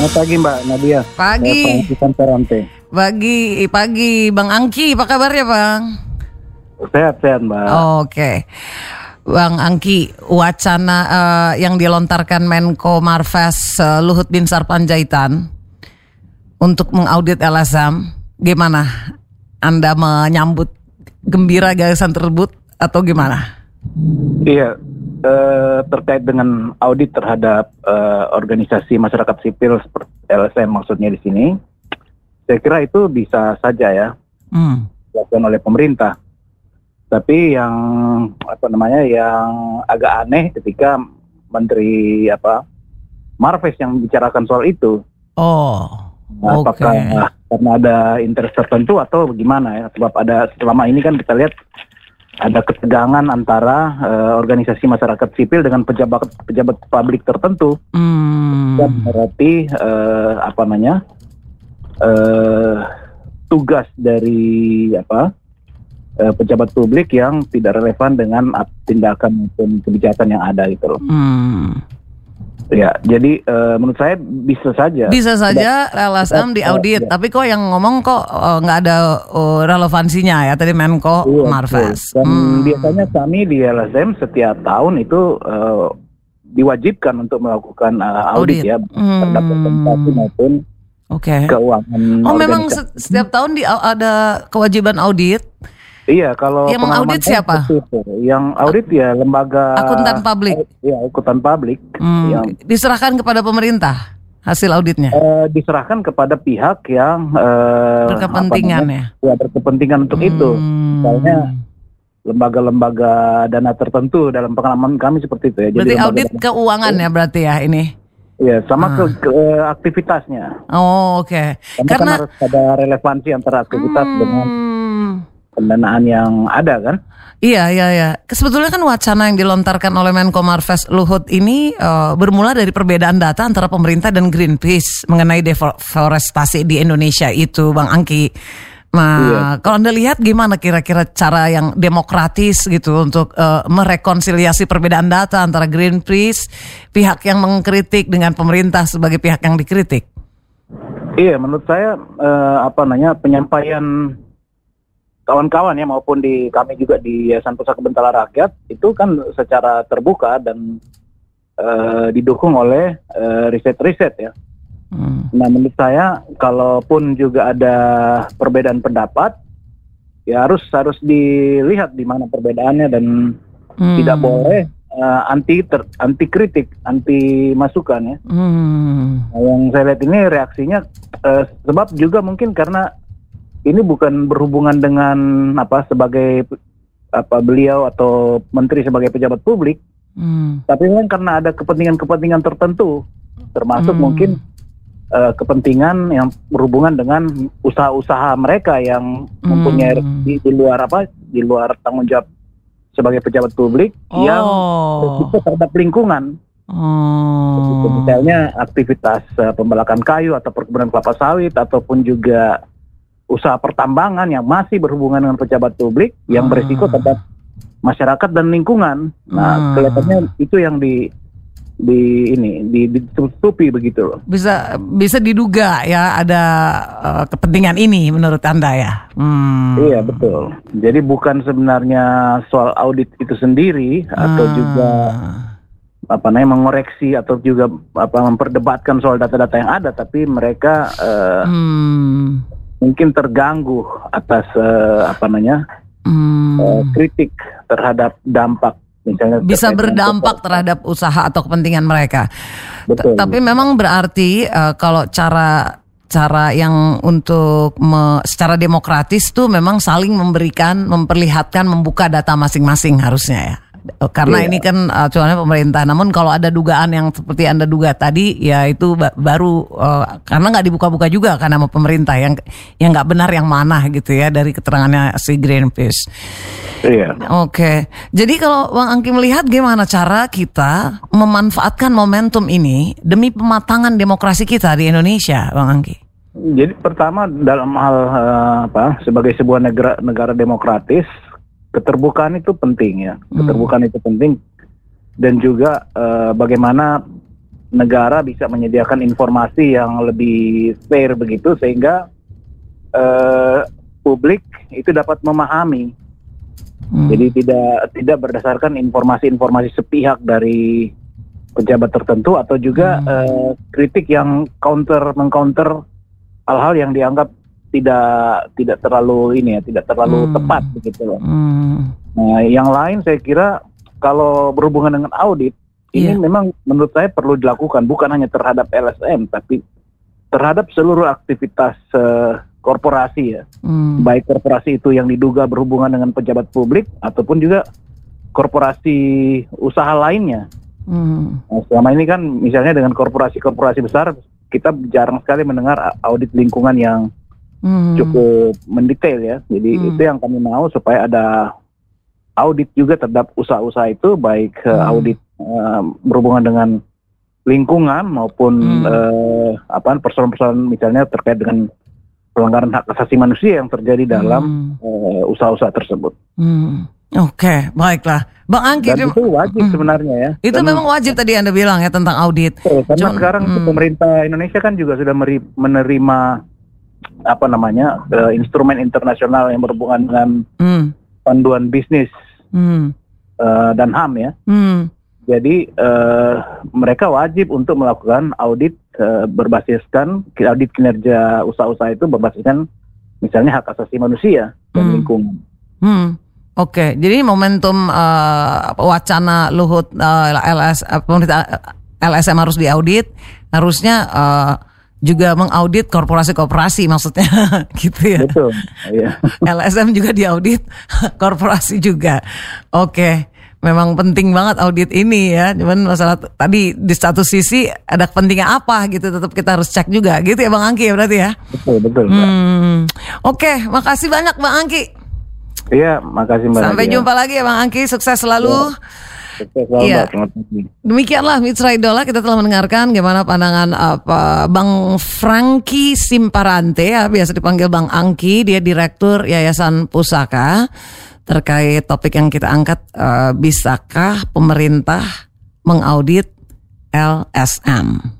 Selamat pagi Mbak Nadia. Pagi. Saya Ferante. Pagi, pagi Bang Angki, apa kabarnya Bang? Sehat-sehat Mbak. Oke. Bang Angki, wacana eh, yang dilontarkan Menko Marves eh, Luhut Bin Sarpanjaitan untuk mengaudit LSM, gimana? Anda menyambut gembira gagasan tersebut atau gimana? Iya, eh, terkait dengan audit terhadap eh, organisasi masyarakat sipil seperti LSM maksudnya di sini, saya kira itu bisa saja ya Hmm. dilakukan oleh pemerintah. Tapi yang apa namanya yang agak aneh ketika Menteri apa Marves yang bicarakan soal itu, Oh, Nah, oke. apakah karena ada interest tertentu atau bagaimana ya? Sebab ada selama ini kan kita lihat ada ketegangan antara eh, organisasi masyarakat sipil dengan pejabat pejabat publik tertentu Hmm. dan berarti eh, apa namanya eh, tugas dari apa eh, pejabat publik yang tidak relevan dengan tindakan maupun kebijakan yang ada gitu loh. Hmm. Ya, jadi eh, menurut saya bisa saja. Bisa saja LSM diaudit, Iya. tapi kok yang ngomong kok eh, nggak ada eh, relevansinya ya tadi Menko Iya, Marves. Dan Hmm. biasanya kami di LSM setiap tahun itu eh, diwajibkan untuk melakukan eh, audit, Audit. ya terhadap Hmm. organisasi maupun Oke. keuangan. Oh memang setiap tahun di, ada kewajiban audit. Iya, kalau Yang mengaudit siapa? itu. Yang audit ya lembaga Akuntan publik. Iya, akuntan publik Hmm, yang Diserahkan kepada pemerintah hasil auditnya. eh, diserahkan kepada pihak yang eh, Berkepentingan namanya, ya berkepentingan untuk itu. Hmm. Misalnya lembaga-lembaga dana tertentu dalam pengalaman kami seperti itu ya. Berarti lembaga- audit keuangan ya berarti ya ini. Iya, sama Ah. ke, ke- aktivitasnya. Oh oke. Karena, kan Karena harus ada relevansi antara aktivitas dengan Hmm. Pendanaan yang ada kan. Iya, iya, iya. Sebetulnya kan wacana yang dilontarkan oleh Menko Marves Luhut ini eh, bermula dari perbedaan data antara pemerintah dan Greenpeace mengenai deforestasi di Indonesia itu, Bang Angki. Nah, Iya. kalau Anda lihat gimana kira-kira cara yang demokratis gitu untuk eh, merekonsiliasi perbedaan data antara Greenpeace, pihak yang mengkritik dengan pemerintah sebagai pihak yang dikritik? Iya, menurut saya eh, apa namanya penyampaian kawan-kawan ya maupun di kami juga di Yayasan Pusaka Bentala Rakyat itu kan secara terbuka dan eh, didukung oleh eh, riset-riset ya. Hmm. Nah, menurut saya kalaupun juga ada perbedaan pendapat ya harus harus dilihat di mana perbedaannya dan Hmm. tidak boleh eh, anti ter, anti kritik, anti masukan ya. Hmm. Nah, yang saya lihat ini reaksinya eh, sebab juga mungkin karena ini bukan berhubungan dengan apa sebagai apa beliau atau menteri sebagai pejabat publik, Hmm. tapi memang karena ada kepentingan-kepentingan tertentu, termasuk Hmm. mungkin eh, kepentingan yang berhubungan dengan usaha-usaha mereka yang mempunyai Hmm. di, di luar apa di luar tanggung jawab sebagai pejabat publik yang Oh. berisiko terhadap lingkungan. Oh. Misalnya aktivitas eh, pembelakan kayu atau perkebunan kelapa sawit ataupun juga usaha pertambangan yang masih berhubungan dengan pejabat publik yang Ah. berisiko terhadap masyarakat dan lingkungan. Nah, Ah. kelihatannya itu yang di di ini di ditutupi begitu loh. bisa bisa diduga ya ada eh, kepentingan ini menurut anda ya. Hmm. Iya betul. Jadi bukan sebenarnya soal audit itu sendiri atau Ah. juga apa namanya mengoreksi atau juga apa memperdebatkan soal data-data yang ada, tapi mereka eh, Hmm. Mungkin terganggu atas eh, apa namanya Hmm. eh, kritik terhadap dampak misalnya bisa berdampak terhadap usaha atau kepentingan mereka. T- Betul. Tapi memang berarti eh, kalau cara cara yang untuk me- secara demokratis tuh memang saling memberikan, memperlihatkan, membuka data masing-masing harusnya ya. Eh, Karena Iya. ini kan acuannya pemerintah. Namun kalau ada dugaan yang seperti anda duga tadi, ya itu ba- baru eh, karena nggak dibuka-buka juga karena sama pemerintah yang yang nggak benar yang mana gitu ya dari keterangannya si Greenpeace. Iya. Oke, jadi kalau Bang Angki melihat gimana cara kita memanfaatkan momentum ini demi pematangan demokrasi kita di Indonesia, Bang Angki? Jadi pertama dalam hal eh, apa sebagai sebuah negara negara demokratis keterbukaan itu penting ya. Hmm. Keterbukaan itu penting dan juga eh, bagaimana negara bisa menyediakan informasi yang lebih fair begitu sehingga eh, publik itu dapat memahami. Hmm. Jadi tidak tidak berdasarkan informasi-informasi sepihak dari pejabat tertentu atau juga Hmm. eh, kritik yang counter mengcounter hal-hal yang dianggap tidak tidak terlalu ini ya tidak terlalu Hmm. tepat begitu loh. Hmm. Nah, yang lain saya kira kalau berhubungan dengan audit ini Iya. memang menurut saya perlu dilakukan bukan hanya terhadap LSM tapi terhadap seluruh aktivitas eh, korporasi ya. Hmm. Baik korporasi itu yang diduga berhubungan dengan pejabat publik ataupun juga korporasi usaha lainnya. Hmm. Nah, selama ini kan misalnya dengan korporasi-korporasi besar kita jarang sekali mendengar audit lingkungan yang Hmm. cukup mendetail ya. Jadi Hmm. itu yang kami mau supaya ada audit juga terhadap usaha-usaha itu baik eh, Hmm. audit eh, berhubungan dengan lingkungan maupun Hmm. eh, apa persoalan-persoalan misalnya terkait dengan pelanggaran hak asasi manusia yang terjadi dalam Hmm. eh, usaha-usaha tersebut. Hmm. Oke, baiklah. Bang Angki, Dan itu wajib Hmm. sebenarnya ya. itu Dan- memang wajib tadi Anda bilang ya tentang audit. Betul, karena Cuman- sekarang hmm. pemerintah Indonesia kan juga sudah meri- menerima apa namanya eh, instrumen internasional yang berhubungan dengan Hmm. panduan bisnis Hmm. eh, dan HAM ya. Hmm. Jadi eh, mereka wajib untuk melakukan audit eh, berbasiskan audit kinerja usaha-usaha itu berbasiskan misalnya hak asasi manusia dan Hmm. lingkungan. Hmm. Oke, jadi momentum eh, wacana Luhut eh, LS pemerintah eh, LSM harus diaudit, harusnya eh, juga mengaudit korporasi-korporasi maksudnya gitu ya. Betul. Iya. LSM juga diaudit, korporasi juga. Oke, memang penting banget audit ini ya. Cuman masalah tadi di satu sisi ada kepentingan apa gitu, tetap kita harus cek juga gitu ya Bang Angki ya berarti ya. Betul, betul. Hmm. Oke, makasih banyak Bang Angki. Iya, makasih Mbak. Sampai Nadia. jumpa lagi ya Bang Angki, sukses selalu. Sukses selalu, Iya. Mbak. Demikianlah Mitra Idola kita telah mendengarkan gimana pandangan apa Bang Franky Simparante ya biasa dipanggil Bang Angki dia direktur Yayasan Pusaka terkait topik yang kita angkat eh, bisakah pemerintah mengaudit LSM.